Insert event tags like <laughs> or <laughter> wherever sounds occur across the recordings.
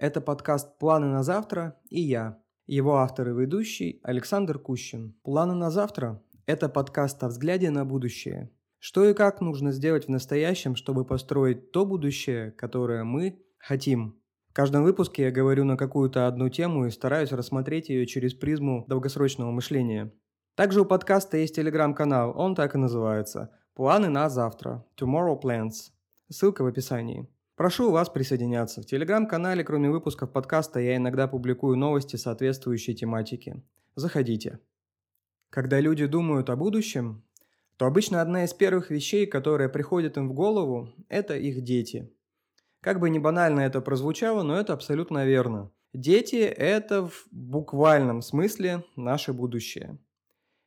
Это подкаст «Планы на завтра» и я, его автор и ведущий Александр Кущин. «Планы на завтра» – это подкаст о взгляде на будущее. Что и как нужно сделать в настоящем, чтобы построить то будущее, которое мы хотим. В каждом выпуске я говорю на какую-то одну тему и стараюсь рассмотреть ее через призму долгосрочного мышления. Также у подкаста есть телеграм-канал, он так и называется «Планы на завтра» – Tomorrow Plans. Ссылка в описании. Прошу вас присоединяться. В телеграм-канале, кроме выпусков подкаста, я иногда публикую новости соответствующей тематики. Заходите. Когда люди думают о будущем, то обычно одна из первых вещей, которая приходит им в голову, это их дети. Как бы ни банально это прозвучало, но это абсолютно верно. Дети – это в буквальном смысле наше будущее.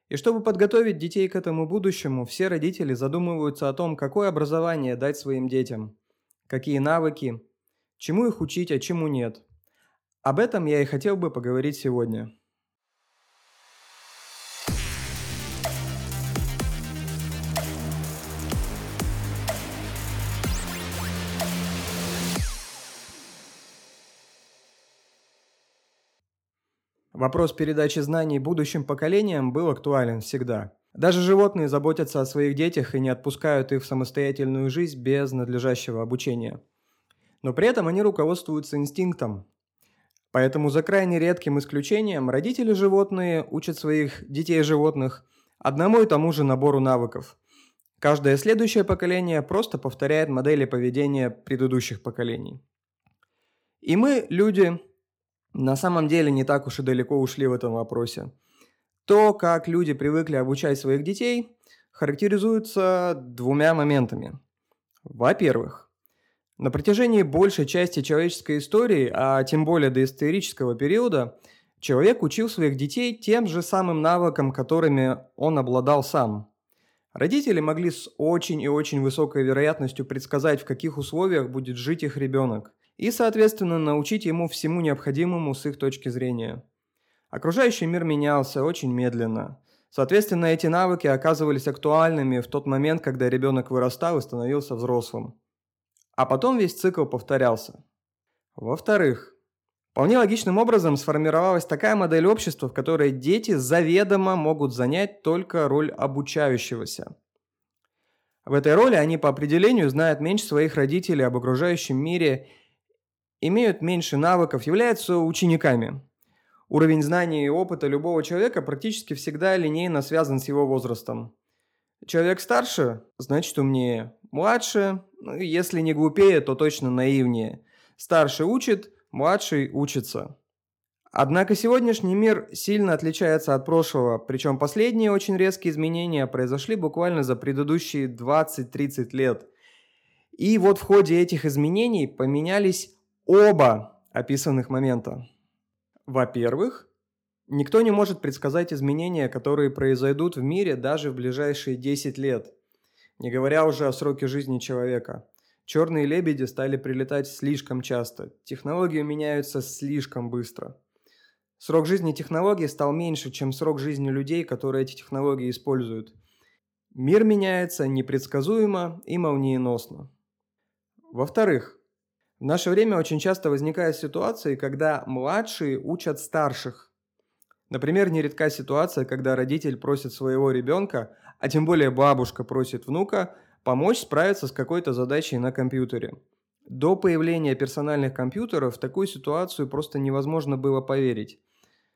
И чтобы подготовить детей к этому будущему, все родители задумываются о том, какое образование дать своим детям – какие навыки, чему их учить, а чему нет. Об этом я и хотел бы поговорить сегодня. Вопрос передачи знаний будущим поколениям был актуален всегда. Даже животные заботятся о своих детях и не отпускают их в самостоятельную жизнь без надлежащего обучения. Но при этом они руководствуются инстинктом. Поэтому за крайне редким исключением родители животные учат своих детей животных одному и тому же набору навыков. Каждое следующее поколение просто повторяет модели поведения предыдущих поколений. И мы, люди, на самом деле не так уж и далеко ушли в этом вопросе. То, как люди привыкли обучать своих детей, характеризуется двумя моментами. Во-первых, на протяжении большей части человеческой истории, а тем более до исторического периода, человек учил своих детей тем же самым навыкам, которыми он обладал сам. Родители могли с очень и очень высокой вероятностью предсказать, в каких условиях будет жить их ребенок, и, соответственно, научить ему всему необходимому с их точки зрения – Окружающий мир менялся очень медленно. Соответственно, эти навыки оказывались актуальными в тот момент, когда ребенок вырастал и становился взрослым. А потом весь цикл повторялся. Во-вторых, вполне логичным образом сформировалась такая модель общества, в которой дети заведомо могут занять только роль обучающегося. В этой роли они по определению знают меньше своих родителей об окружающем мире, имеют меньше навыков, являются учениками – Уровень знаний и опыта любого человека практически всегда линейно связан с его возрастом. Человек старше – значит умнее. Младше ну, – если не глупее, то точно наивнее. Старший учит, младший учится. Однако сегодняшний мир сильно отличается от прошлого, причем последние очень резкие изменения произошли буквально за предыдущие 20-30 лет. И вот в ходе этих изменений поменялись оба описанных момента. Во-первых, никто не может предсказать изменения, которые произойдут в мире даже в ближайшие 10 лет, не говоря уже о сроке жизни человека. Черные лебеди стали прилетать слишком часто, технологии меняются слишком быстро. Срок жизни технологий стал меньше, чем срок жизни людей, которые эти технологии используют. Мир меняется непредсказуемо и молниеносно. Во-вторых, в наше время очень часто возникают ситуации, когда младшие учат старших. Например, нередка ситуация, когда родитель просит своего ребенка, а тем более бабушка просит внука, помочь справиться с какой-то задачей на компьютере. До появления персональных компьютеров в такую ситуацию просто невозможно было поверить.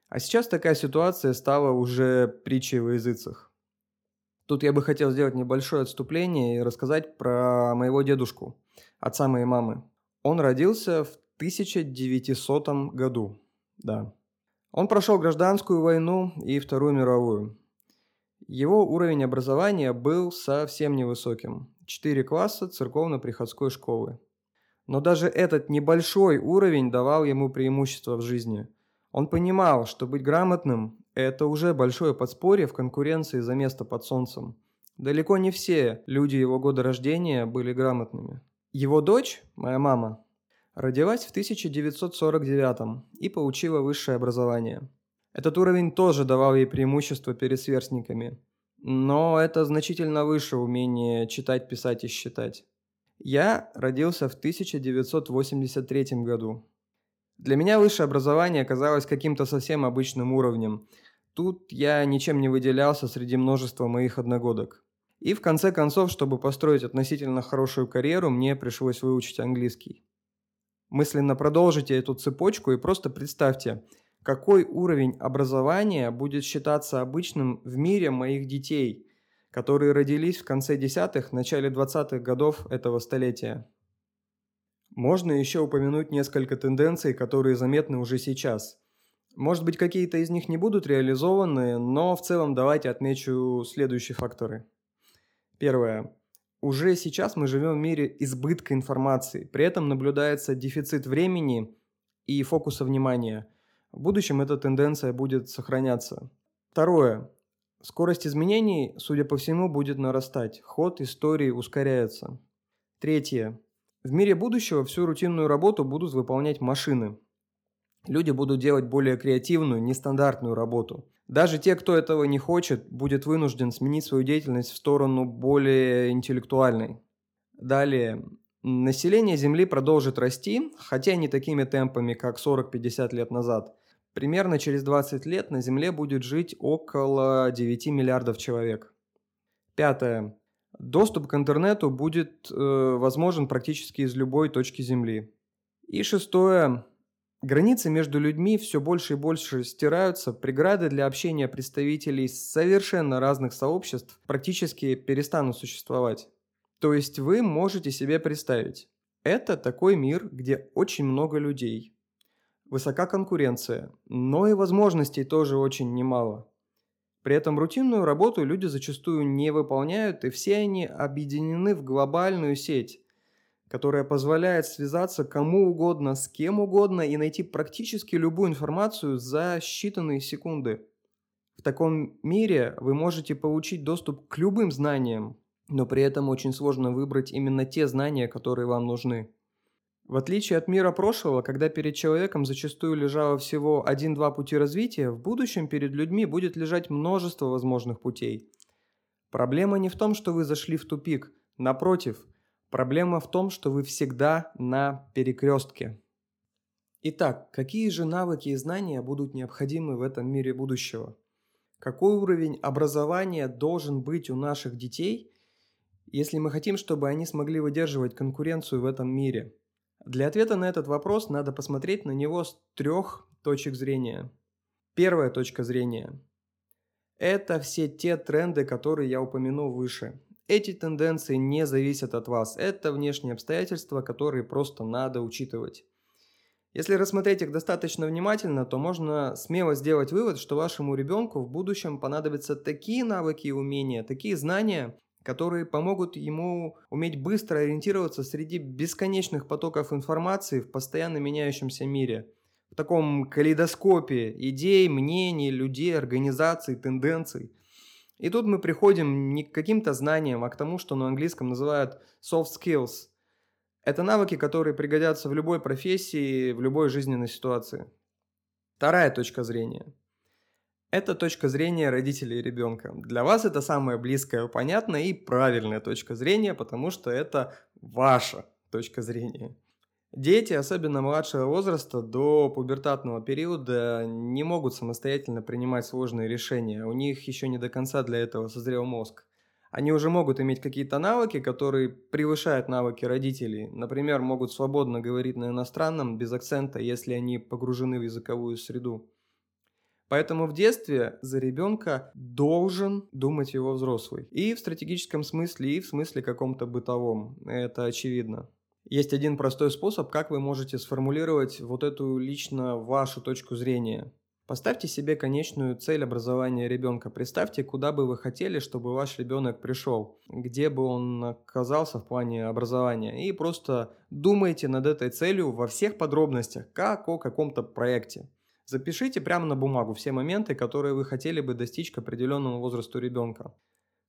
А сейчас такая ситуация стала уже притчей в языцах. Тут я бы хотел сделать небольшое отступление и рассказать про моего дедушку, отца моей мамы. Он родился в 1900 году, да. Он прошел гражданскую войну и Вторую мировую. Его уровень образования был совсем невысоким. Четыре класса церковно-приходской школы. Но даже этот небольшой уровень давал ему преимущество в жизни. Он понимал, что быть грамотным – это уже большое подспорье в конкуренции за место под солнцем. Далеко не все люди его года рождения были грамотными. Его дочь, моя мама, родилась в 1949 и получила высшее образование. Этот уровень тоже давал ей преимущество перед сверстниками, но это значительно выше умения читать, писать и считать. Я родился в 1983 году. Для меня высшее образование оказалось каким-то совсем обычным уровнем. Тут я ничем не выделялся среди множества моих одногодок. И в конце концов, чтобы построить относительно хорошую карьеру, мне пришлось выучить английский. Мысленно продолжите эту цепочку и просто представьте, какой уровень образования будет считаться обычным в мире моих детей, которые родились в конце десятых, начале двадцатых годов этого столетия. Можно еще упомянуть несколько тенденций, которые заметны уже сейчас. Может быть, какие-то из них не будут реализованы, но в целом давайте отмечу следующие факторы. Первое. Уже сейчас мы живем в мире избытка информации, при этом наблюдается дефицит времени и фокуса внимания. В будущем эта тенденция будет сохраняться. Второе. Скорость изменений, судя по всему, будет нарастать. Ход истории ускоряется. Третье. В мире будущего всю рутинную работу будут выполнять машины. Люди будут делать более креативную, нестандартную работу. Даже те, кто этого не хочет, будет вынужден сменить свою деятельность в сторону более интеллектуальной. Далее. Население Земли продолжит расти, хотя не такими темпами, как 40-50 лет назад. Примерно через 20 лет на Земле будет жить около 9 миллиардов человек. Пятое. Доступ к интернету будет э, возможен практически из любой точки Земли. И шестое. Границы между людьми все больше и больше стираются, преграды для общения представителей совершенно разных сообществ практически перестанут существовать. То есть вы можете себе представить, это такой мир, где очень много людей. Высока конкуренция, но и возможностей тоже очень немало. При этом рутинную работу люди зачастую не выполняют, и все они объединены в глобальную сеть, которая позволяет связаться кому угодно, с кем угодно и найти практически любую информацию за считанные секунды. В таком мире вы можете получить доступ к любым знаниям, но при этом очень сложно выбрать именно те знания, которые вам нужны. В отличие от мира прошлого, когда перед человеком зачастую лежало всего один-два пути развития, в будущем перед людьми будет лежать множество возможных путей. Проблема не в том, что вы зашли в тупик. Напротив, проблема в том, что вы всегда на перекрестке. Итак, какие же навыки и знания будут необходимы в этом мире будущего? Какой уровень образования должен быть у наших детей, если мы хотим, чтобы они смогли выдерживать конкуренцию в этом мире – для ответа на этот вопрос надо посмотреть на него с трех точек зрения. Первая точка зрения – это все те тренды, которые я упомянул выше. Эти тенденции не зависят от вас. Это внешние обстоятельства, которые просто надо учитывать. Если рассмотреть их достаточно внимательно, то можно смело сделать вывод, что вашему ребенку в будущем понадобятся такие навыки и умения, такие знания, которые помогут ему уметь быстро ориентироваться среди бесконечных потоков информации в постоянно меняющемся мире. В таком калейдоскопе идей, мнений, людей, организаций, тенденций. И тут мы приходим не к каким-то знаниям, а к тому, что на английском называют soft skills. Это навыки, которые пригодятся в любой профессии, в любой жизненной ситуации. Вторая точка зрения – это точка зрения родителей ребенка. Для вас это самая близкая, понятная и правильная точка зрения, потому что это ваша точка зрения. Дети, особенно младшего возраста, до пубертатного периода не могут самостоятельно принимать сложные решения. У них еще не до конца для этого созрел мозг. Они уже могут иметь какие-то навыки, которые превышают навыки родителей. Например, могут свободно говорить на иностранном без акцента, если они погружены в языковую среду. Поэтому в детстве за ребенка должен думать его взрослый. И в стратегическом смысле, и в смысле каком-то бытовом. Это очевидно. Есть один простой способ, как вы можете сформулировать вот эту лично вашу точку зрения. Поставьте себе конечную цель образования ребенка. Представьте, куда бы вы хотели, чтобы ваш ребенок пришел, где бы он оказался в плане образования. И просто думайте над этой целью во всех подробностях, как о каком-то проекте. Запишите прямо на бумагу все моменты, которые вы хотели бы достичь к определенному возрасту ребенка.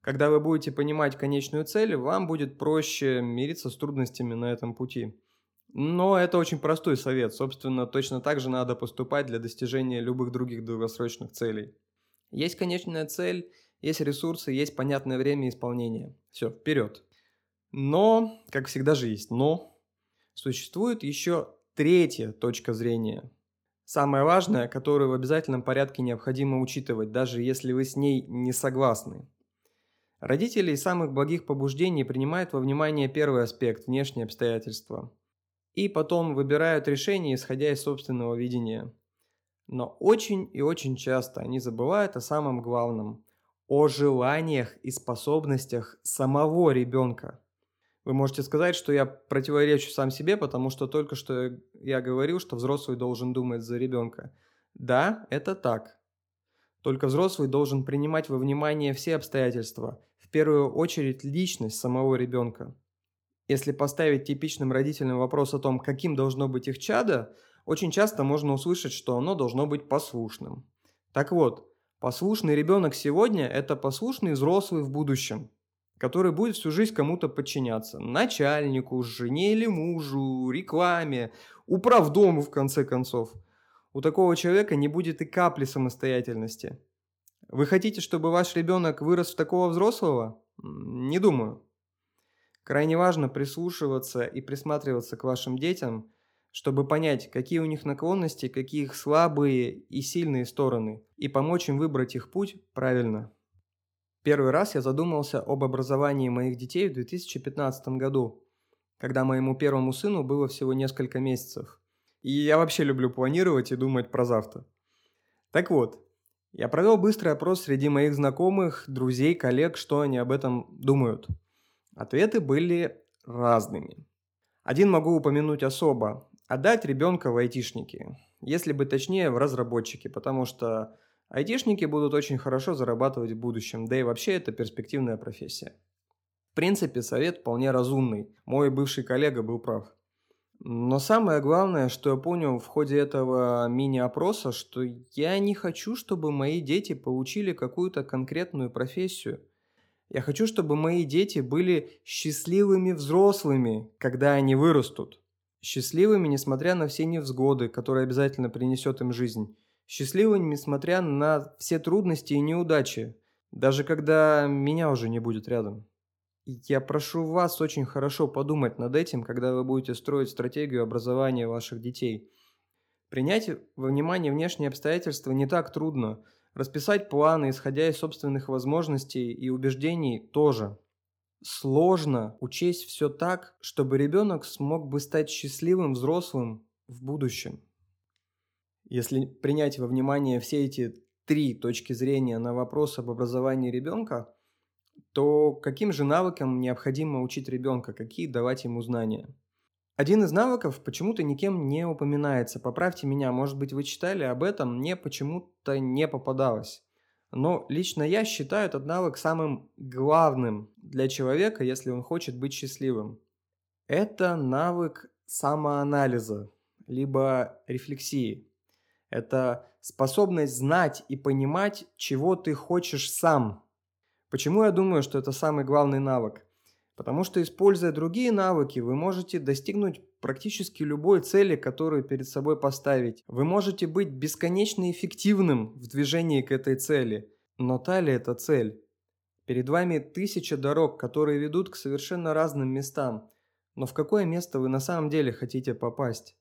Когда вы будете понимать конечную цель, вам будет проще мириться с трудностями на этом пути. Но это очень простой совет. Собственно, точно так же надо поступать для достижения любых других долгосрочных целей. Есть конечная цель, есть ресурсы, есть понятное время исполнения. Все, вперед. Но, как всегда же есть но, существует еще третья точка зрения. Самое важное, которую в обязательном порядке необходимо учитывать, даже если вы с ней не согласны. Родители из самых благих побуждений принимают во внимание первый аспект – внешние обстоятельства. И потом выбирают решение, исходя из собственного видения. Но очень и очень часто они забывают о самом главном – о желаниях и способностях самого ребенка. Вы можете сказать, что я противоречу сам себе, потому что только что я говорил, что взрослый должен думать за ребенка. Да, это так. Только взрослый должен принимать во внимание все обстоятельства, в первую очередь личность самого ребенка. Если поставить типичным родителям вопрос о том, каким должно быть их чадо, очень часто можно услышать, что оно должно быть послушным. Так вот, послушный ребенок сегодня – это послушный взрослый в будущем – который будет всю жизнь кому-то подчиняться. Начальнику, жене или мужу, рекламе, управдому в конце концов. У такого человека не будет и капли самостоятельности. Вы хотите, чтобы ваш ребенок вырос в такого взрослого? Не думаю. Крайне важно прислушиваться и присматриваться к вашим детям, чтобы понять, какие у них наклонности, какие их слабые и сильные стороны, и помочь им выбрать их путь правильно. Первый раз я задумался об образовании моих детей в 2015 году, когда моему первому сыну было всего несколько месяцев. И я вообще люблю планировать и думать про завтра. Так вот, я провел быстрый опрос среди моих знакомых, друзей, коллег, что они об этом думают. Ответы были разными. Один могу упомянуть особо. Отдать ребенка в айтишники. Если бы точнее, в разработчики, потому что Айтишники будут очень хорошо зарабатывать в будущем, да и вообще это перспективная профессия. В принципе, совет вполне разумный. Мой бывший коллега был прав. Но самое главное, что я понял в ходе этого мини-опроса, что я не хочу, чтобы мои дети получили какую-то конкретную профессию. Я хочу, чтобы мои дети были счастливыми взрослыми, когда они вырастут. Счастливыми, несмотря на все невзгоды, которые обязательно принесет им жизнь счастливым, несмотря на все трудности и неудачи, даже когда меня уже не будет рядом. Я прошу вас очень хорошо подумать над этим, когда вы будете строить стратегию образования ваших детей. Принять во внимание внешние обстоятельства не так трудно. Расписать планы, исходя из собственных возможностей и убеждений, тоже. Сложно учесть все так, чтобы ребенок смог бы стать счастливым взрослым в будущем. Если принять во внимание все эти три точки зрения на вопрос об образовании ребенка, то каким же навыкам необходимо учить ребенка, какие давать ему знания? Один из навыков почему-то никем не упоминается. Поправьте меня, может быть, вы читали об этом, мне почему-то не попадалось. Но лично я считаю этот навык самым главным для человека, если он хочет быть счастливым. Это навык самоанализа, либо рефлексии. Это способность знать и понимать, чего ты хочешь сам. Почему я думаю, что это самый главный навык? Потому что, используя другие навыки, вы можете достигнуть практически любой цели, которую перед собой поставить. Вы можете быть бесконечно эффективным в движении к этой цели. Но та ли это цель? Перед вами тысяча дорог, которые ведут к совершенно разным местам. Но в какое место вы на самом деле хотите попасть?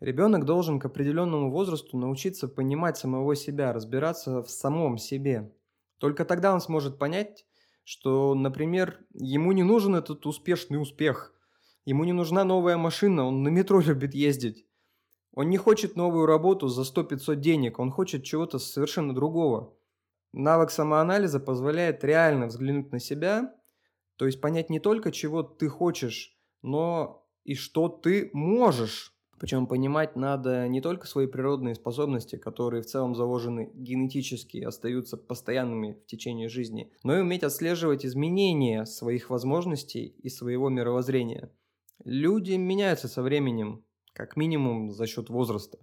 Ребенок должен к определенному возрасту научиться понимать самого себя, разбираться в самом себе. Только тогда он сможет понять, что, например, ему не нужен этот успешный успех. Ему не нужна новая машина, он на метро <laughs> любит ездить. Он не хочет новую работу за 100-500 денег, он хочет чего-то совершенно другого. Навык самоанализа позволяет реально взглянуть на себя, то есть понять не только, чего ты хочешь, но и что ты можешь. Причем понимать надо не только свои природные способности, которые в целом заложены генетически и остаются постоянными в течение жизни, но и уметь отслеживать изменения своих возможностей и своего мировоззрения. Люди меняются со временем, как минимум за счет возраста.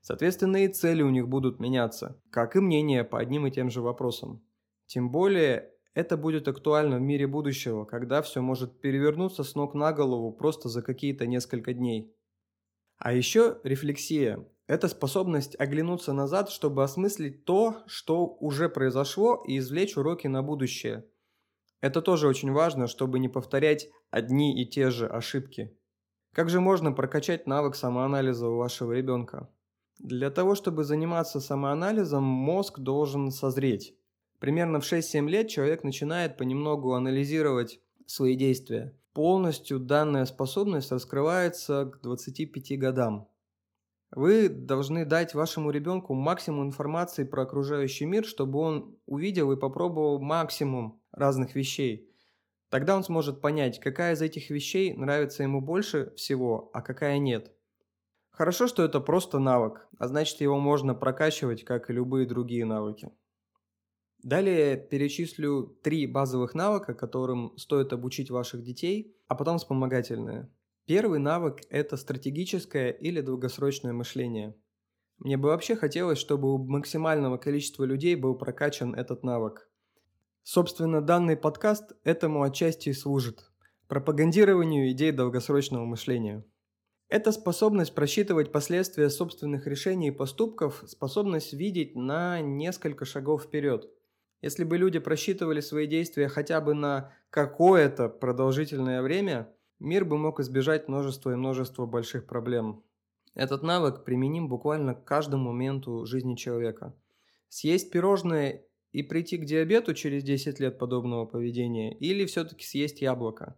Соответственно, и цели у них будут меняться, как и мнения по одним и тем же вопросам. Тем более, это будет актуально в мире будущего, когда все может перевернуться с ног на голову просто за какие-то несколько дней. А еще рефлексия – это способность оглянуться назад, чтобы осмыслить то, что уже произошло, и извлечь уроки на будущее. Это тоже очень важно, чтобы не повторять одни и те же ошибки. Как же можно прокачать навык самоанализа у вашего ребенка? Для того, чтобы заниматься самоанализом, мозг должен созреть. Примерно в 6-7 лет человек начинает понемногу анализировать свои действия. Полностью данная способность раскрывается к 25 годам. Вы должны дать вашему ребенку максимум информации про окружающий мир, чтобы он увидел и попробовал максимум разных вещей. Тогда он сможет понять, какая из этих вещей нравится ему больше всего, а какая нет. Хорошо, что это просто навык, а значит его можно прокачивать, как и любые другие навыки. Далее перечислю три базовых навыка, которым стоит обучить ваших детей, а потом вспомогательные. Первый навык – это стратегическое или долгосрочное мышление. Мне бы вообще хотелось, чтобы у максимального количества людей был прокачан этот навык. Собственно, данный подкаст этому отчасти и служит – пропагандированию идей долгосрочного мышления. Это способность просчитывать последствия собственных решений и поступков, способность видеть на несколько шагов вперед – если бы люди просчитывали свои действия хотя бы на какое-то продолжительное время, мир бы мог избежать множества и множества больших проблем. Этот навык применим буквально к каждому моменту жизни человека. Съесть пирожное и прийти к диабету через 10 лет подобного поведения или все-таки съесть яблоко?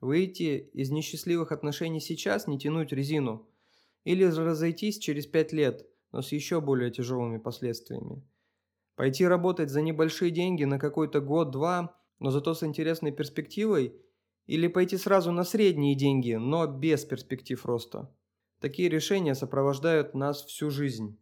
Выйти из несчастливых отношений сейчас, не тянуть резину? Или разойтись через 5 лет, но с еще более тяжелыми последствиями? Пойти работать за небольшие деньги на какой-то год-два, но зато с интересной перспективой? Или пойти сразу на средние деньги, но без перспектив роста? Такие решения сопровождают нас всю жизнь.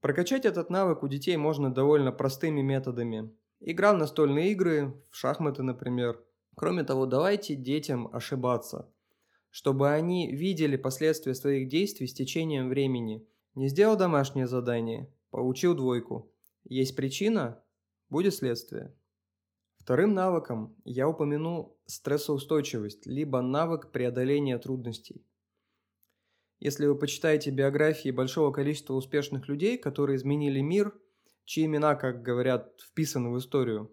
Прокачать этот навык у детей можно довольно простыми методами. Игра в настольные игры, в шахматы, например. Кроме того, давайте детям ошибаться, чтобы они видели последствия своих действий с течением времени. Не сделал домашнее задание, получил двойку. Есть причина, будет следствие. Вторым навыком я упомяну стрессоустойчивость, либо навык преодоления трудностей. Если вы почитаете биографии большого количества успешных людей, которые изменили мир, чьи имена, как говорят, вписаны в историю,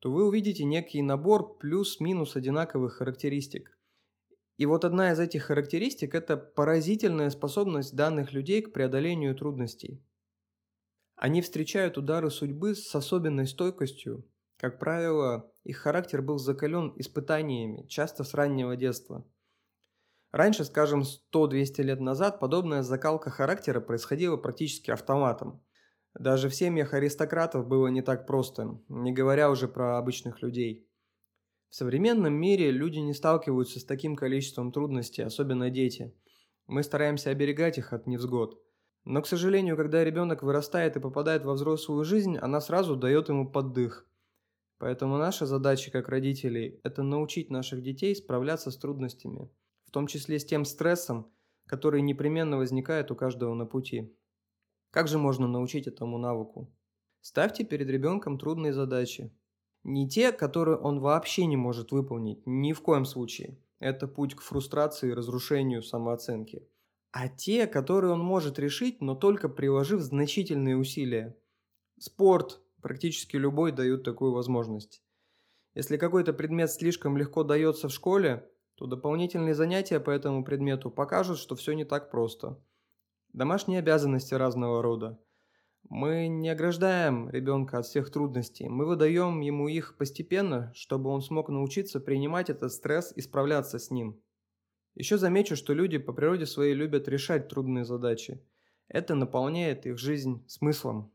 то вы увидите некий набор плюс-минус одинаковых характеристик. И вот одна из этих характеристик – это поразительная способность данных людей к преодолению трудностей – они встречают удары судьбы с особенной стойкостью. Как правило, их характер был закален испытаниями, часто с раннего детства. Раньше, скажем, 100-200 лет назад, подобная закалка характера происходила практически автоматом. Даже в семьях аристократов было не так просто, не говоря уже про обычных людей. В современном мире люди не сталкиваются с таким количеством трудностей, особенно дети. Мы стараемся оберегать их от невзгод – но, к сожалению, когда ребенок вырастает и попадает во взрослую жизнь, она сразу дает ему поддых. Поэтому наша задача как родителей – это научить наших детей справляться с трудностями, в том числе с тем стрессом, который непременно возникает у каждого на пути. Как же можно научить этому навыку? Ставьте перед ребенком трудные задачи. Не те, которые он вообще не может выполнить, ни в коем случае. Это путь к фрустрации и разрушению самооценки – а те, которые он может решить, но только приложив значительные усилия. Спорт, практически любой, дают такую возможность. Если какой-то предмет слишком легко дается в школе, то дополнительные занятия по этому предмету покажут, что все не так просто. Домашние обязанности разного рода. Мы не ограждаем ребенка от всех трудностей, мы выдаем ему их постепенно, чтобы он смог научиться принимать этот стресс и справляться с ним. Еще замечу, что люди по природе своей любят решать трудные задачи. Это наполняет их жизнь смыслом.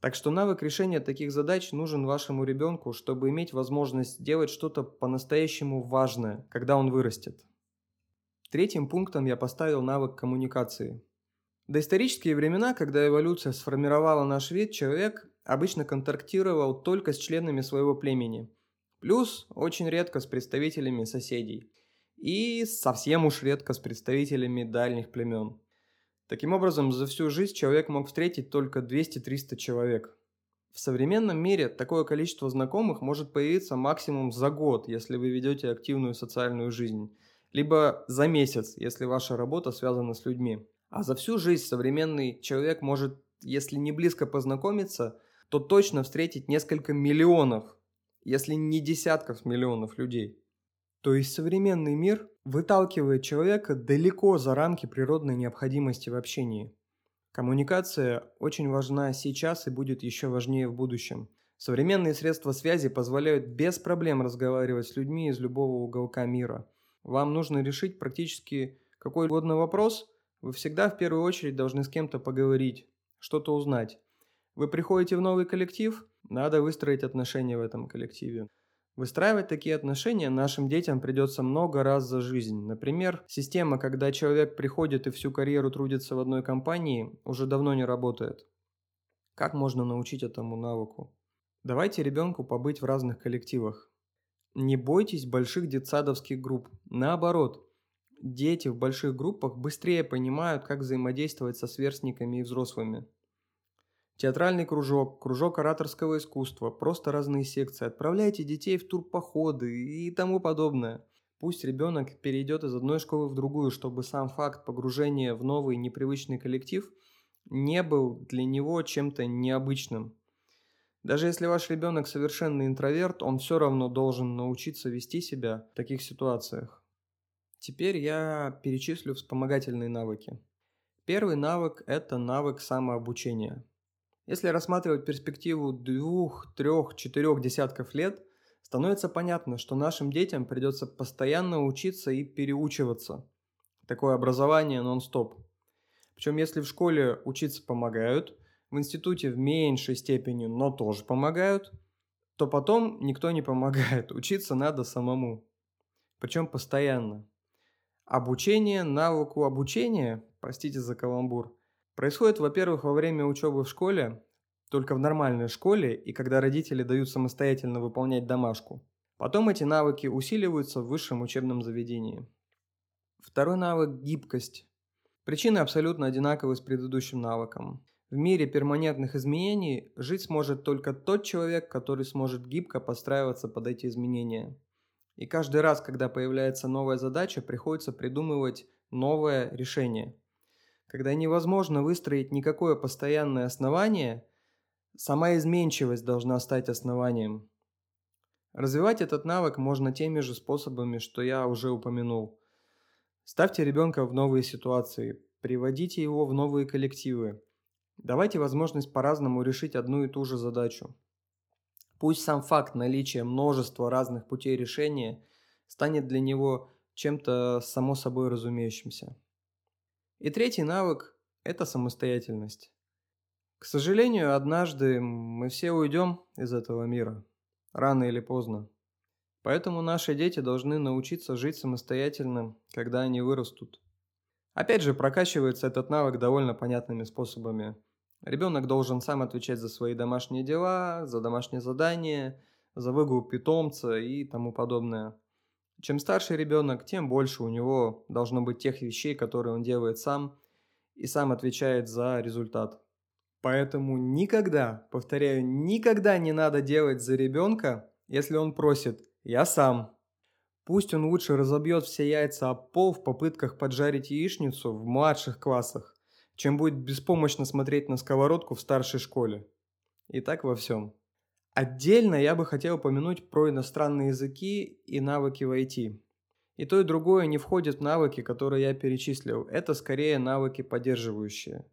Так что навык решения таких задач нужен вашему ребенку, чтобы иметь возможность делать что-то по-настоящему важное, когда он вырастет. Третьим пунктом я поставил навык коммуникации. В доисторические времена, когда эволюция сформировала наш вид, человек обычно контактировал только с членами своего племени. Плюс очень редко с представителями соседей – и совсем уж редко с представителями дальних племен. Таким образом, за всю жизнь человек мог встретить только 200-300 человек. В современном мире такое количество знакомых может появиться максимум за год, если вы ведете активную социальную жизнь, либо за месяц, если ваша работа связана с людьми. А за всю жизнь современный человек может, если не близко познакомиться, то точно встретить несколько миллионов, если не десятков миллионов людей. То есть современный мир выталкивает человека далеко за рамки природной необходимости в общении. Коммуникация очень важна сейчас и будет еще важнее в будущем. Современные средства связи позволяют без проблем разговаривать с людьми из любого уголка мира. Вам нужно решить практически какой угодно вопрос, вы всегда в первую очередь должны с кем-то поговорить, что-то узнать. Вы приходите в новый коллектив, надо выстроить отношения в этом коллективе. Выстраивать такие отношения нашим детям придется много раз за жизнь. Например, система, когда человек приходит и всю карьеру трудится в одной компании, уже давно не работает. Как можно научить этому навыку? Давайте ребенку побыть в разных коллективах. Не бойтесь больших детсадовских групп. Наоборот, дети в больших группах быстрее понимают, как взаимодействовать со сверстниками и взрослыми. Театральный кружок, кружок ораторского искусства, просто разные секции. Отправляйте детей в турпоходы и тому подобное. Пусть ребенок перейдет из одной школы в другую, чтобы сам факт погружения в новый непривычный коллектив не был для него чем-то необычным. Даже если ваш ребенок совершенный интроверт, он все равно должен научиться вести себя в таких ситуациях. Теперь я перечислю вспомогательные навыки. Первый навык – это навык самообучения – если рассматривать перспективу двух, трех, четырех десятков лет, становится понятно, что нашим детям придется постоянно учиться и переучиваться. Такое образование нон-стоп. Причем если в школе учиться помогают, в институте в меньшей степени, но тоже помогают, то потом никто не помогает, <laughs> учиться надо самому. Причем постоянно. Обучение навыку обучения, простите за каламбур – Происходит, во-первых, во время учебы в школе, только в нормальной школе и когда родители дают самостоятельно выполнять домашку. Потом эти навыки усиливаются в высшем учебном заведении. Второй навык – гибкость. Причины абсолютно одинаковы с предыдущим навыком. В мире перманентных изменений жить сможет только тот человек, который сможет гибко подстраиваться под эти изменения. И каждый раз, когда появляется новая задача, приходится придумывать новое решение – когда невозможно выстроить никакое постоянное основание, сама изменчивость должна стать основанием. Развивать этот навык можно теми же способами, что я уже упомянул. Ставьте ребенка в новые ситуации, приводите его в новые коллективы. Давайте возможность по-разному решить одну и ту же задачу. Пусть сам факт наличия множества разных путей решения станет для него чем-то само собой разумеющимся. И третий навык – это самостоятельность. К сожалению, однажды мы все уйдем из этого мира, рано или поздно. Поэтому наши дети должны научиться жить самостоятельно, когда они вырастут. Опять же, прокачивается этот навык довольно понятными способами. Ребенок должен сам отвечать за свои домашние дела, за домашние задания, за выгул питомца и тому подобное. Чем старше ребенок, тем больше у него должно быть тех вещей, которые он делает сам и сам отвечает за результат. Поэтому никогда, повторяю, никогда не надо делать за ребенка, если он просит «я сам». Пусть он лучше разобьет все яйца о пол в попытках поджарить яичницу в младших классах, чем будет беспомощно смотреть на сковородку в старшей школе. И так во всем. Отдельно я бы хотел упомянуть про иностранные языки и навыки в IT. И то, и другое не входит в навыки, которые я перечислил. Это скорее навыки поддерживающие.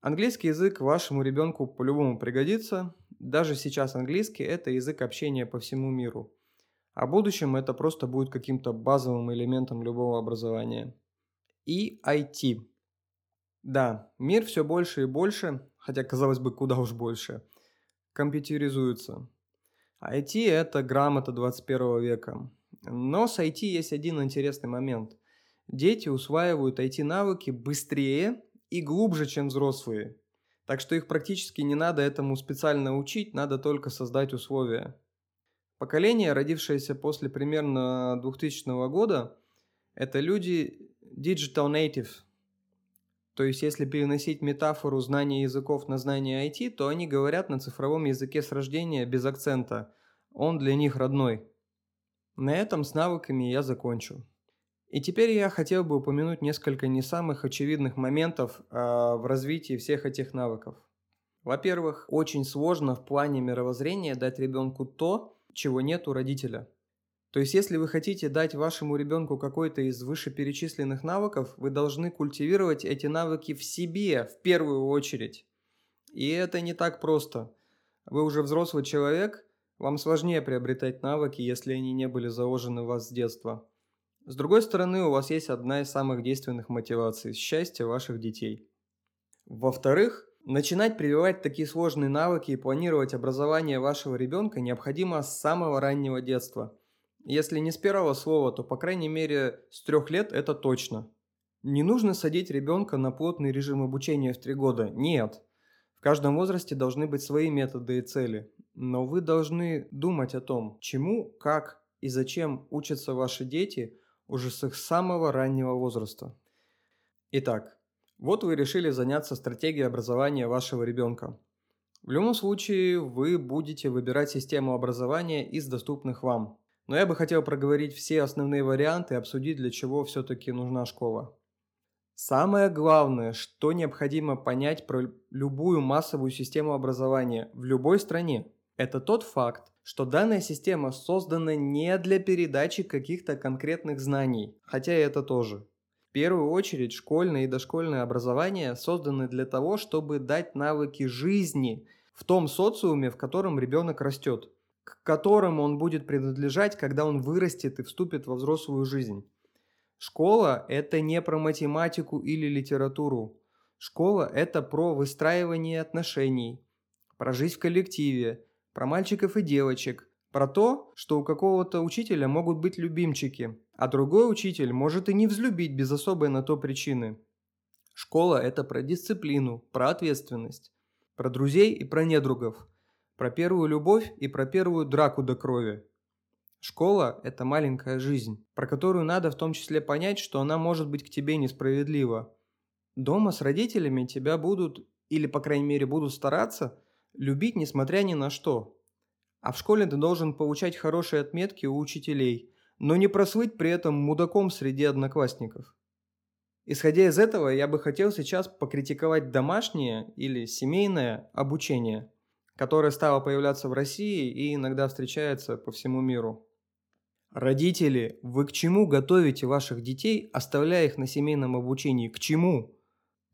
Английский язык вашему ребенку по-любому пригодится. Даже сейчас английский – это язык общения по всему миру. А в будущем это просто будет каким-то базовым элементом любого образования. И IT. Да, мир все больше и больше, хотя, казалось бы, куда уж больше – компьютеризуются. IT – это грамота 21 века. Но с IT есть один интересный момент. Дети усваивают IT-навыки быстрее и глубже, чем взрослые. Так что их практически не надо этому специально учить, надо только создать условия. Поколение, родившееся после примерно 2000 года, это люди digital native – то есть, если переносить метафору знания языков на знание IT, то они говорят на цифровом языке с рождения без акцента. Он для них родной. На этом с навыками я закончу. И теперь я хотел бы упомянуть несколько не самых очевидных моментов а, в развитии всех этих навыков. Во-первых, очень сложно в плане мировоззрения дать ребенку то, чего нет у родителя. То есть, если вы хотите дать вашему ребенку какой-то из вышеперечисленных навыков, вы должны культивировать эти навыки в себе в первую очередь. И это не так просто. Вы уже взрослый человек, вам сложнее приобретать навыки, если они не были заложены в вас с детства. С другой стороны, у вас есть одна из самых действенных мотиваций – счастье ваших детей. Во-вторых, начинать прививать такие сложные навыки и планировать образование вашего ребенка необходимо с самого раннего детства. Если не с первого слова, то по крайней мере с трех лет это точно. Не нужно садить ребенка на плотный режим обучения в три года. Нет. В каждом возрасте должны быть свои методы и цели. Но вы должны думать о том, чему, как и зачем учатся ваши дети уже с их самого раннего возраста. Итак, вот вы решили заняться стратегией образования вашего ребенка. В любом случае, вы будете выбирать систему образования из доступных вам. Но я бы хотел проговорить все основные варианты и обсудить, для чего все-таки нужна школа. Самое главное, что необходимо понять про любую массовую систему образования в любой стране, это тот факт, что данная система создана не для передачи каких-то конкретных знаний, хотя и это тоже. В первую очередь школьное и дошкольное образование созданы для того, чтобы дать навыки жизни в том социуме, в котором ребенок растет, к которому он будет принадлежать, когда он вырастет и вступит во взрослую жизнь. Школа – это не про математику или литературу. Школа – это про выстраивание отношений, про жизнь в коллективе, про мальчиков и девочек, про то, что у какого-то учителя могут быть любимчики, а другой учитель может и не взлюбить без особой на то причины. Школа – это про дисциплину, про ответственность, про друзей и про недругов, про первую любовь и про первую драку до крови. Школа – это маленькая жизнь, про которую надо в том числе понять, что она может быть к тебе несправедлива. Дома с родителями тебя будут, или по крайней мере будут стараться, Любить несмотря ни на что. А в школе ты должен получать хорошие отметки у учителей, но не прослыть при этом мудаком среди одноклассников. Исходя из этого, я бы хотел сейчас покритиковать домашнее или семейное обучение, которое стало появляться в России и иногда встречается по всему миру. Родители, вы к чему готовите ваших детей, оставляя их на семейном обучении? К чему?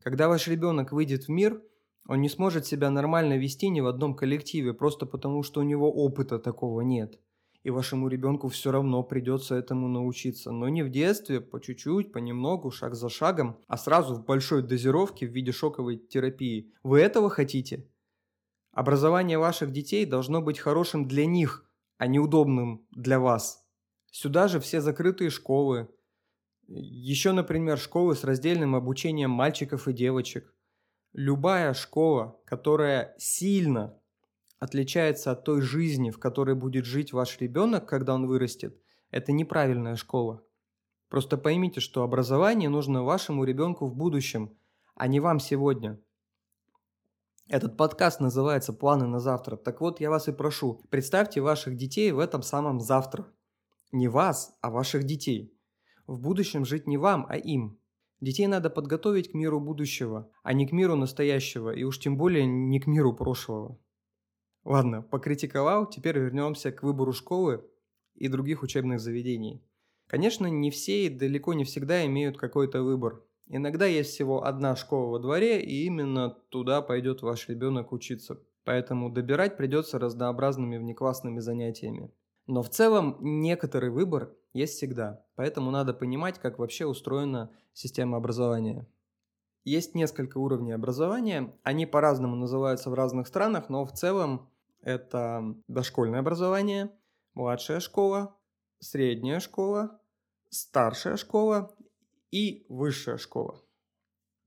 Когда ваш ребенок выйдет в мир – он не сможет себя нормально вести ни в одном коллективе, просто потому что у него опыта такого нет. И вашему ребенку все равно придется этому научиться. Но не в детстве, по чуть-чуть, понемногу, шаг за шагом, а сразу в большой дозировке в виде шоковой терапии. Вы этого хотите? Образование ваших детей должно быть хорошим для них, а не удобным для вас. Сюда же все закрытые школы. Еще, например, школы с раздельным обучением мальчиков и девочек – Любая школа, которая сильно отличается от той жизни, в которой будет жить ваш ребенок, когда он вырастет, это неправильная школа. Просто поймите, что образование нужно вашему ребенку в будущем, а не вам сегодня. Этот подкаст называется «Планы на завтра». Так вот, я вас и прошу, представьте ваших детей в этом самом завтра. Не вас, а ваших детей. В будущем жить не вам, а им – Детей надо подготовить к миру будущего, а не к миру настоящего, и уж тем более не к миру прошлого. Ладно, покритиковал, теперь вернемся к выбору школы и других учебных заведений. Конечно, не все и далеко не всегда имеют какой-то выбор. Иногда есть всего одна школа во дворе, и именно туда пойдет ваш ребенок учиться. Поэтому добирать придется разнообразными внеклассными занятиями. Но в целом некоторый выбор есть всегда, поэтому надо понимать, как вообще устроена система образования. Есть несколько уровней образования, они по-разному называются в разных странах, но в целом это дошкольное образование, младшая школа, средняя школа, старшая школа и высшая школа.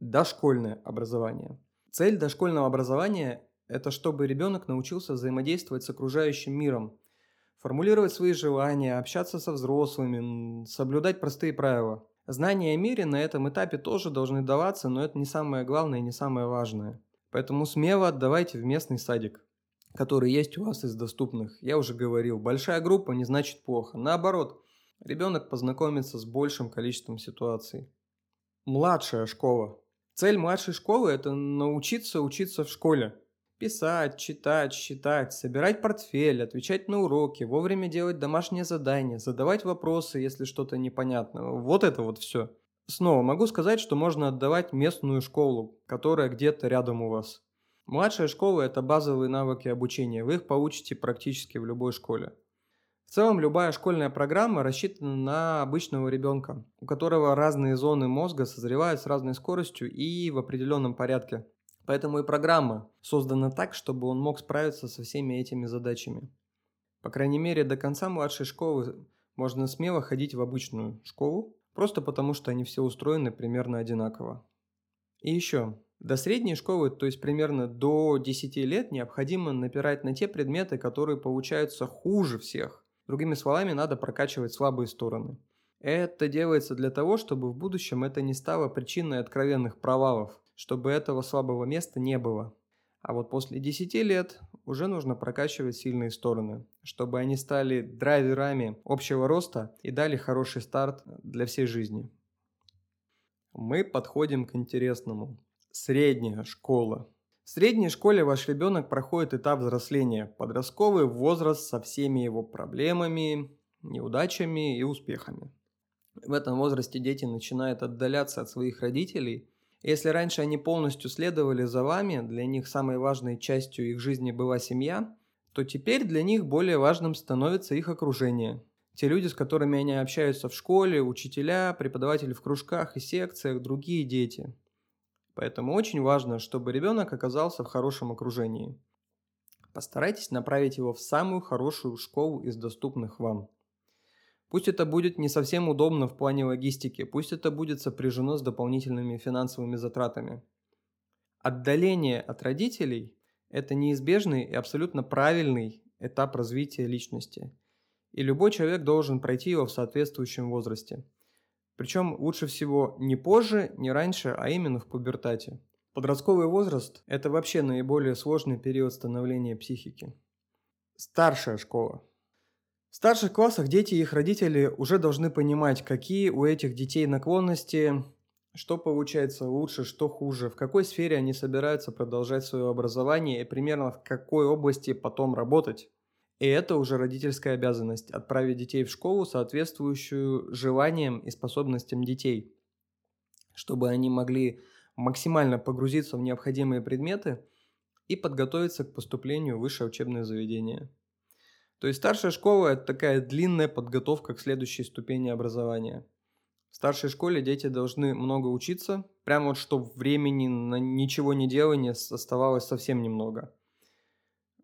Дошкольное образование. Цель дошкольного образования – это чтобы ребенок научился взаимодействовать с окружающим миром – формулировать свои желания, общаться со взрослыми, соблюдать простые правила. Знания о мире на этом этапе тоже должны даваться, но это не самое главное и не самое важное. Поэтому смело отдавайте в местный садик, который есть у вас из доступных. Я уже говорил, большая группа не значит плохо. Наоборот, ребенок познакомится с большим количеством ситуаций. Младшая школа. Цель младшей школы – это научиться учиться в школе. Писать, читать, считать, собирать портфель, отвечать на уроки, вовремя делать домашние задания, задавать вопросы, если что-то непонятно. Вот это вот все. Снова могу сказать, что можно отдавать местную школу, которая где-то рядом у вас. Младшая школа – это базовые навыки обучения, вы их получите практически в любой школе. В целом, любая школьная программа рассчитана на обычного ребенка, у которого разные зоны мозга созревают с разной скоростью и в определенном порядке. Поэтому и программа создана так, чтобы он мог справиться со всеми этими задачами. По крайней мере, до конца младшей школы можно смело ходить в обычную школу, просто потому что они все устроены примерно одинаково. И еще, до средней школы, то есть примерно до 10 лет, необходимо напирать на те предметы, которые получаются хуже всех. Другими словами, надо прокачивать слабые стороны. Это делается для того, чтобы в будущем это не стало причиной откровенных провалов, чтобы этого слабого места не было. А вот после 10 лет уже нужно прокачивать сильные стороны, чтобы они стали драйверами общего роста и дали хороший старт для всей жизни. Мы подходим к интересному. Средняя школа. В средней школе ваш ребенок проходит этап взросления, подростковый возраст со всеми его проблемами, неудачами и успехами. В этом возрасте дети начинают отдаляться от своих родителей. Если раньше они полностью следовали за вами, для них самой важной частью их жизни была семья, то теперь для них более важным становится их окружение. Те люди, с которыми они общаются в школе, учителя, преподаватели в кружках и секциях, другие дети – Поэтому очень важно, чтобы ребенок оказался в хорошем окружении. Постарайтесь направить его в самую хорошую школу из доступных вам. Пусть это будет не совсем удобно в плане логистики, пусть это будет сопряжено с дополнительными финансовыми затратами. Отдаление от родителей – это неизбежный и абсолютно правильный этап развития личности. И любой человек должен пройти его в соответствующем возрасте – причем лучше всего не позже, не раньше, а именно в пубертате. Подростковый возраст – это вообще наиболее сложный период становления психики. Старшая школа. В старших классах дети и их родители уже должны понимать, какие у этих детей наклонности, что получается лучше, что хуже, в какой сфере они собираются продолжать свое образование и примерно в какой области потом работать. И это уже родительская обязанность – отправить детей в школу, соответствующую желаниям и способностям детей, чтобы они могли максимально погрузиться в необходимые предметы и подготовиться к поступлению в высшее учебное заведение. То есть старшая школа – это такая длинная подготовка к следующей ступени образования. В старшей школе дети должны много учиться, прямо вот чтобы времени на ничего не делание оставалось совсем немного.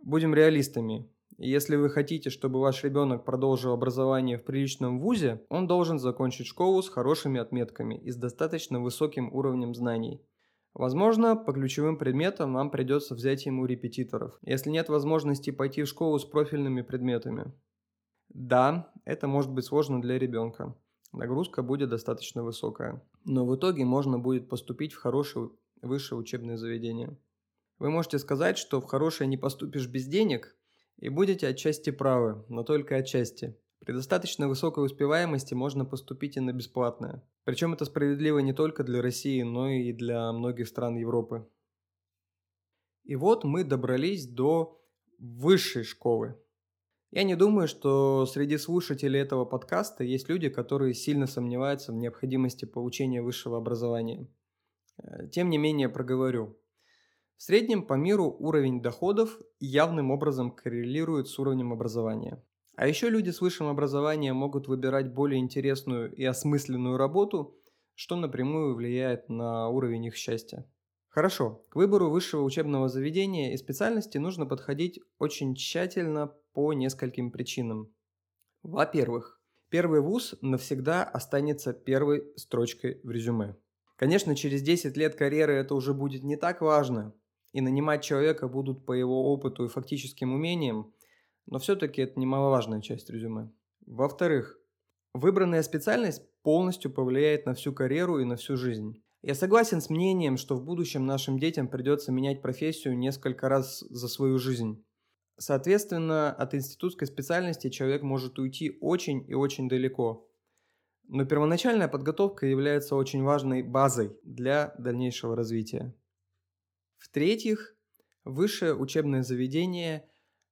Будем реалистами. Если вы хотите, чтобы ваш ребенок продолжил образование в приличном вузе, он должен закончить школу с хорошими отметками и с достаточно высоким уровнем знаний. Возможно, по ключевым предметам вам придется взять ему репетиторов, если нет возможности пойти в школу с профильными предметами. Да, это может быть сложно для ребенка. Нагрузка будет достаточно высокая. Но в итоге можно будет поступить в хорошее высшее учебное заведение. Вы можете сказать, что в хорошее не поступишь без денег, и будете отчасти правы, но только отчасти. При достаточно высокой успеваемости можно поступить и на бесплатное. Причем это справедливо не только для России, но и для многих стран Европы. И вот мы добрались до высшей школы. Я не думаю, что среди слушателей этого подкаста есть люди, которые сильно сомневаются в необходимости получения высшего образования. Э, тем не менее, проговорю. В среднем по миру уровень доходов явным образом коррелирует с уровнем образования. А еще люди с высшим образованием могут выбирать более интересную и осмысленную работу, что напрямую влияет на уровень их счастья. Хорошо, к выбору высшего учебного заведения и специальности нужно подходить очень тщательно по нескольким причинам. Во-первых, первый вуз навсегда останется первой строчкой в резюме. Конечно, через 10 лет карьеры это уже будет не так важно, и нанимать человека будут по его опыту и фактическим умениям, но все-таки это немаловажная часть резюме. Во-вторых, выбранная специальность полностью повлияет на всю карьеру и на всю жизнь. Я согласен с мнением, что в будущем нашим детям придется менять профессию несколько раз за свою жизнь. Соответственно, от институтской специальности человек может уйти очень и очень далеко. Но первоначальная подготовка является очень важной базой для дальнейшего развития. В-третьих, Высшее учебное заведение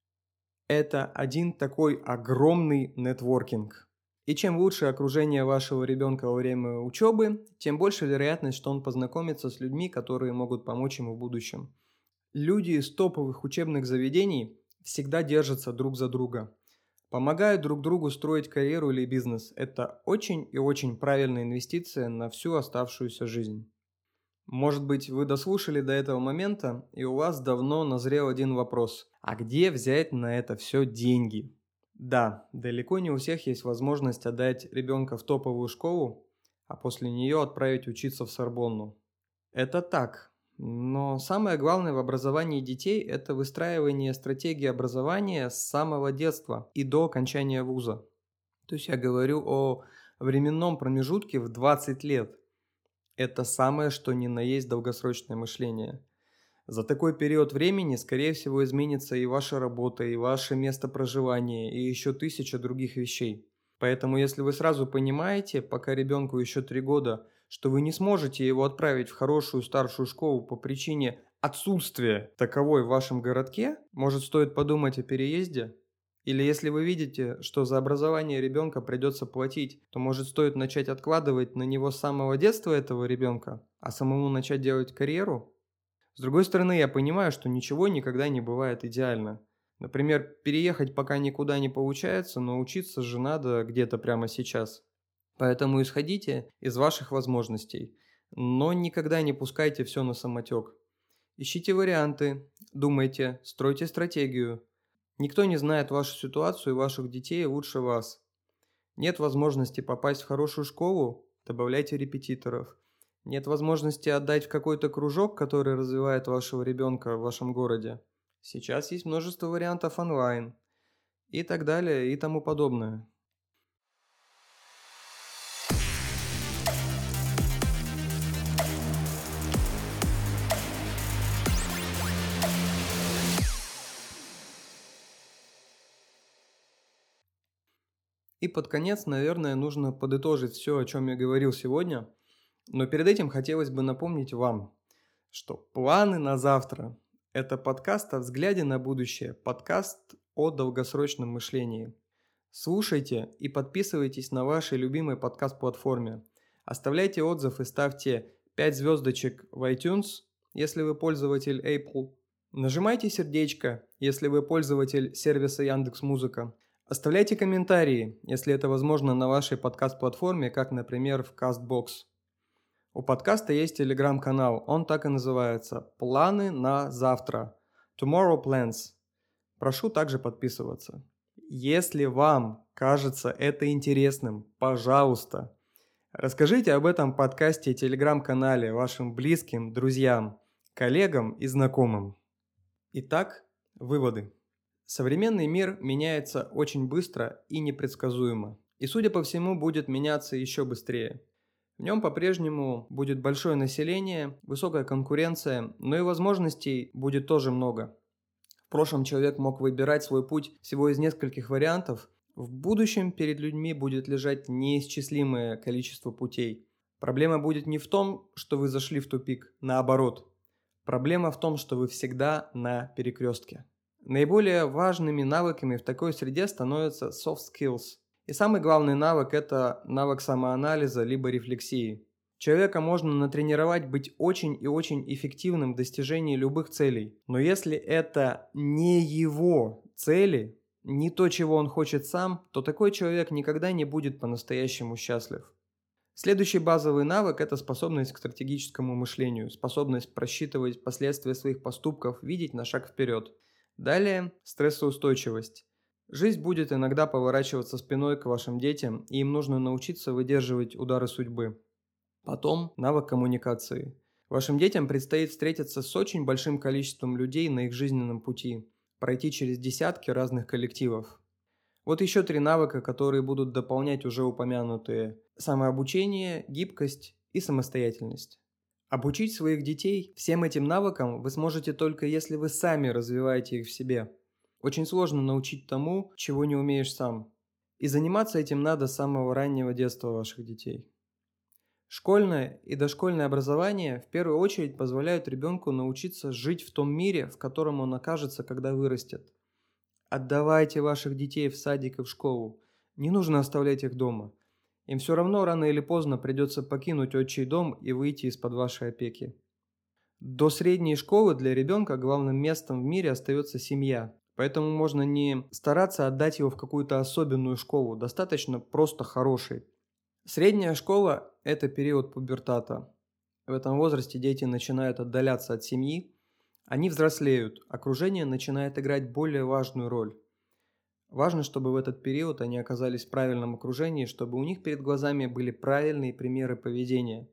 – это один такой огромный нетворкинг. И чем лучше окружение вашего ребенка во время учебы, тем больше вероятность, что он познакомится с людьми, которые могут помочь ему в будущем. Люди из топовых учебных заведений всегда держатся друг за друга, помогают друг другу строить карьеру или бизнес. Это очень и очень правильная инвестиция на всю оставшуюся жизнь. Может быть, вы дослушали до этого момента, и у вас давно назрел один вопрос. А где взять на это все деньги? Да, далеко не у всех есть возможность отдать ребенка в топовую школу, а после нее отправить учиться в Сорбонну. Это так, но самое главное в образовании детей – это выстраивание стратегии образования с самого детства и до окончания вуза. То есть я говорю о временном промежутке в 20 лет – это самое, что ни на есть долгосрочное мышление. За такой период времени, скорее всего, изменится и ваша работа, и ваше место проживания, и еще тысяча других вещей. Поэтому, если вы сразу понимаете, пока ребенку еще три года, что вы не сможете его отправить в хорошую старшую школу по причине отсутствия таковой в вашем городке, может стоит подумать о переезде? Или если вы видите, что за образование ребенка придется платить, то может стоит начать откладывать на него с самого детства этого ребенка, а самому начать делать карьеру? С другой стороны, я понимаю, что ничего никогда не бывает идеально. Например, переехать пока никуда не получается, но учиться же надо где-то прямо сейчас. Поэтому исходите из ваших возможностей, но никогда не пускайте все на самотек. Ищите варианты, думайте, стройте стратегию – Никто не знает вашу ситуацию и ваших детей лучше вас. Нет возможности попасть в хорошую школу? Добавляйте репетиторов. Нет возможности отдать в какой-то кружок, который развивает вашего ребенка в вашем городе? Сейчас есть множество вариантов онлайн. И так далее, и тому подобное. И под конец, наверное, нужно подытожить все, о чем я говорил сегодня. Но перед этим хотелось бы напомнить вам, что планы на завтра – это подкаст о взгляде на будущее, подкаст о долгосрочном мышлении. Слушайте и подписывайтесь на вашей любимой подкаст-платформе. Оставляйте отзыв и ставьте 5 звездочек в iTunes, если вы пользователь Apple. Нажимайте сердечко, если вы пользователь сервиса Яндекс Музыка – Оставляйте комментарии, если это возможно на вашей подкаст-платформе, как, например, в CastBox. У подкаста есть телеграм-канал, он так и называется «Планы на завтра» Tomorrow Plans. Прошу также подписываться. Если вам кажется это интересным, пожалуйста, расскажите об этом подкасте и телеграм-канале вашим близким, друзьям, коллегам и знакомым. Итак, выводы. Современный мир меняется очень быстро и непредсказуемо. И, судя по всему, будет меняться еще быстрее. В нем по-прежнему будет большое население, высокая конкуренция, но и возможностей будет тоже много. В прошлом человек мог выбирать свой путь всего из нескольких вариантов, в будущем перед людьми будет лежать неисчислимое количество путей. Проблема будет не в том, что вы зашли в тупик, наоборот. Проблема в том, что вы всегда на перекрестке. Наиболее важными навыками в такой среде становятся soft skills. И самый главный навык – это навык самоанализа либо рефлексии. Человека можно натренировать быть очень и очень эффективным в достижении любых целей. Но если это не его цели, не то, чего он хочет сам, то такой человек никогда не будет по-настоящему счастлив. Следующий базовый навык – это способность к стратегическому мышлению, способность просчитывать последствия своих поступков, видеть на шаг вперед – Далее стрессоустойчивость. Жизнь будет иногда поворачиваться спиной к вашим детям, и им нужно научиться выдерживать удары судьбы. Потом навык коммуникации. Вашим детям предстоит встретиться с очень большим количеством людей на их жизненном пути, пройти через десятки разных коллективов. Вот еще три навыка, которые будут дополнять уже упомянутые. Самообучение, гибкость и самостоятельность. Обучить своих детей всем этим навыкам вы сможете только если вы сами развиваете их в себе. Очень сложно научить тому, чего не умеешь сам. И заниматься этим надо с самого раннего детства ваших детей. Школьное и дошкольное образование в первую очередь позволяют ребенку научиться жить в том мире, в котором он окажется, когда вырастет. Отдавайте ваших детей в садик и в школу. Не нужно оставлять их дома. Им все равно рано или поздно придется покинуть отчий дом и выйти из-под вашей опеки. До средней школы для ребенка главным местом в мире остается семья. Поэтому можно не стараться отдать его в какую-то особенную школу, достаточно просто хорошей. Средняя школа – это период пубертата. В этом возрасте дети начинают отдаляться от семьи, они взрослеют, окружение начинает играть более важную роль. Важно, чтобы в этот период они оказались в правильном окружении, чтобы у них перед глазами были правильные примеры поведения.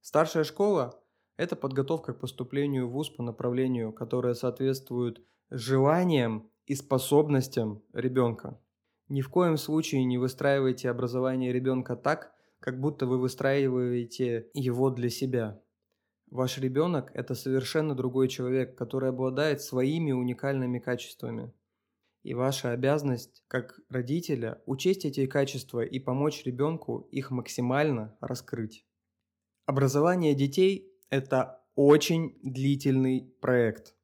Старшая школа – это подготовка к поступлению в ВУЗ по направлению, которое соответствует желаниям и способностям ребенка. Ни в коем случае не выстраивайте образование ребенка так, как будто вы выстраиваете его для себя. Ваш ребенок – это совершенно другой человек, который обладает своими уникальными качествами. И ваша обязанность, как родителя, учесть эти качества и помочь ребенку их максимально раскрыть. Образование детей – это очень длительный проект.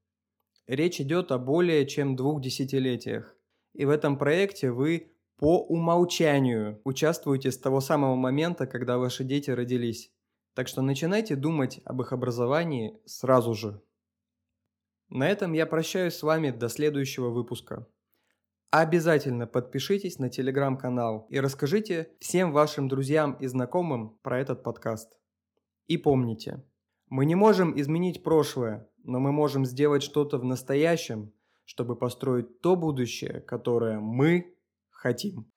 Речь идет о более чем двух десятилетиях. И в этом проекте вы по умолчанию участвуете с того самого момента, когда ваши дети родились. Так что начинайте думать об их образовании сразу же. На этом я прощаюсь с вами до следующего выпуска. Обязательно подпишитесь на телеграм-канал и расскажите всем вашим друзьям и знакомым про этот подкаст. И помните, мы не можем изменить прошлое, но мы можем сделать что-то в настоящем – чтобы построить то будущее, которое мы хотим.